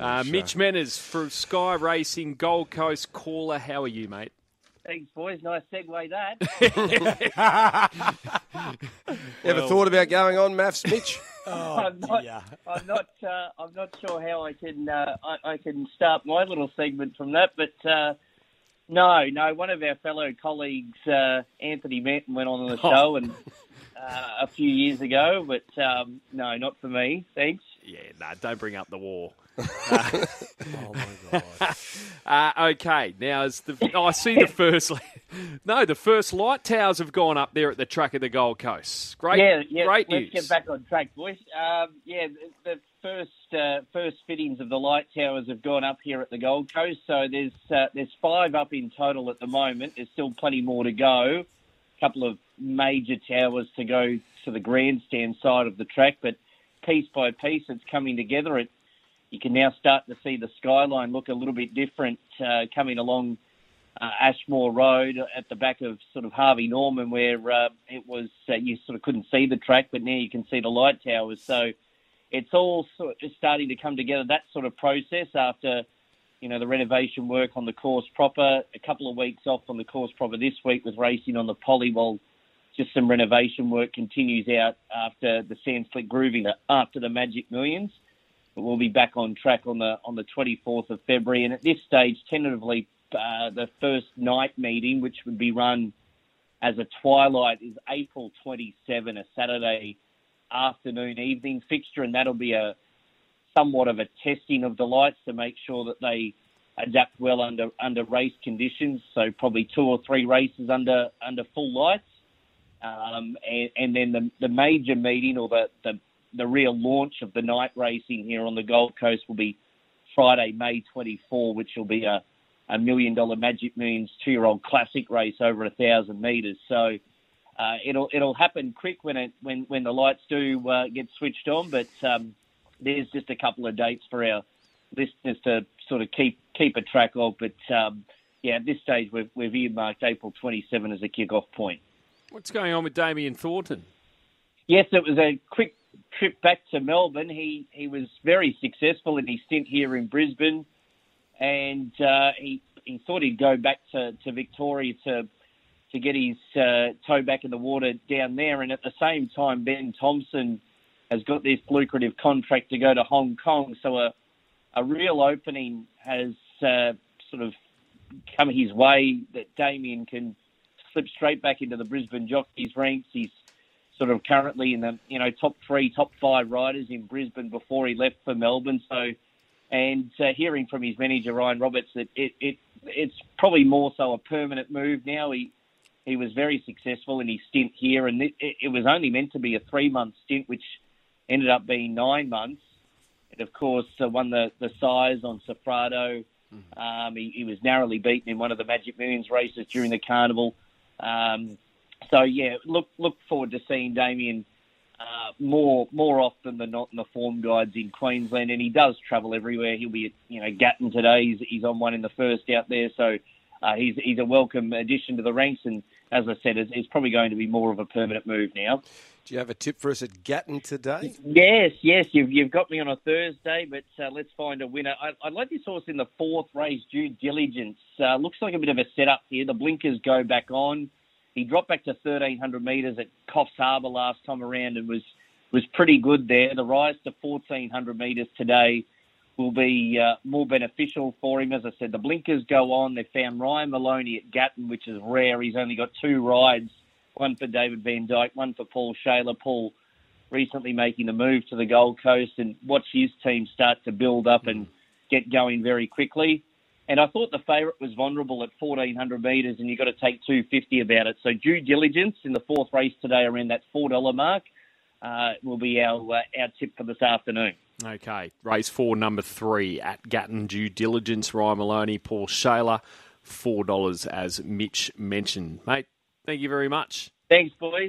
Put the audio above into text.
Uh, Mitch Manners from Sky Racing, Gold Coast caller. How are you, mate? Thanks, boys. Nice segue that. Ever thought about going on maths, Mitch? I'm not. I'm not. Uh, I'm not sure how I can. Uh, I, I can start my little segment from that, but uh, no, no. One of our fellow colleagues, uh, Anthony Manton, went on the show and uh, a few years ago, but um, no, not for me. Thanks. Yeah, nah, don't bring up the war. Oh my god! Uh, okay, now is the oh, I see the first. No, the first light towers have gone up there at the track of the Gold Coast. Great, yeah, yeah. great let's news. get back on track, boys. Um, yeah, the, the first uh, first fittings of the light towers have gone up here at the Gold Coast. So there's uh, there's five up in total at the moment. There's still plenty more to go. A couple of major towers to go to the grandstand side of the track, but piece by piece, it's coming together. It you can now start to see the skyline look a little bit different uh, coming along uh, Ashmore Road at the back of sort of Harvey Norman, where uh, it was uh, you sort of couldn't see the track, but now you can see the light towers. So it's all sort of starting to come together. That sort of process after you know the renovation work on the course proper, a couple of weeks off on the course proper this week with racing on the poly. While just some renovation work continues out after the sand slick grooving after the Magic Millions. But we'll be back on track on the on the 24th of February, and at this stage, tentatively, uh, the first night meeting, which would be run as a twilight, is April 27, a Saturday afternoon evening fixture, and that'll be a somewhat of a testing of the lights to make sure that they adapt well under under race conditions. So probably two or three races under under full lights, um, and, and then the the major meeting or the, the the real launch of the night racing here on the Gold Coast will be Friday, May 24, which will be a a million dollar Magic Millions two year old classic race over a thousand metres. So uh, it'll it'll happen quick when it when when the lights do uh, get switched on. But um, there's just a couple of dates for our listeners to sort of keep keep a track of. But um, yeah, at this stage we've we've earmarked April 27 as a kick-off point. What's going on with Damien Thornton? Yes, it was a quick trip back to Melbourne. He he was very successful in his stint here in Brisbane, and uh, he he thought he'd go back to, to Victoria to to get his uh, toe back in the water down there. And at the same time, Ben Thompson has got this lucrative contract to go to Hong Kong. So a a real opening has uh, sort of come his way that Damien can slip straight back into the Brisbane jockeys ranks. He's sort of currently in the you know top three, top five riders in Brisbane before he left for Melbourne. So, and uh, hearing from his manager Ryan Roberts that it, it it's probably more so a permanent move now. He he was very successful in his stint here, and it, it was only meant to be a three month stint, which ended up being nine months. And of course, uh, won the the size on Sofrado. Um, he, he was narrowly beaten in one of the Magic Millions races during the carnival. Um, so yeah, look look forward to seeing Damien uh, more more often than not in the form guides in Queensland, and he does travel everywhere. He'll be at you know Gatton today. He's, he's on one in the first out there, so uh, he's he's a welcome addition to the ranks. And as I said, it's, it's probably going to be more of a permanent move now. Do you have a tip for us at Gatton today? Yes, yes, you've you've got me on a Thursday, but uh, let's find a winner. I, I'd like this horse in the fourth race, due diligence. Uh, looks like a bit of a setup here. The blinkers go back on. He dropped back to 1,300 metres at Coffs Harbour last time around and was was pretty good there. The rise to 1,400 metres today will be uh, more beneficial for him. As I said, the blinkers go on. They found Ryan Maloney at Gatton, which is rare. He's only got two rides, one for David Vandyke, one for Paul Shailer. Paul recently making the move to the Gold Coast and watch his team start to build up and get going very quickly. And I thought the favourite was vulnerable at 1,400 metres, and you've got to take 250 about it. So due diligence in the fourth race today around that $4 mark uh, will be our, uh, our tip for this afternoon. Okay, race four, number three at Gatton Due Diligence. Ryan Maloney, Paul Shailer, four dollars as Mitch mentioned. Mate, thank you very much. Thanks, boys.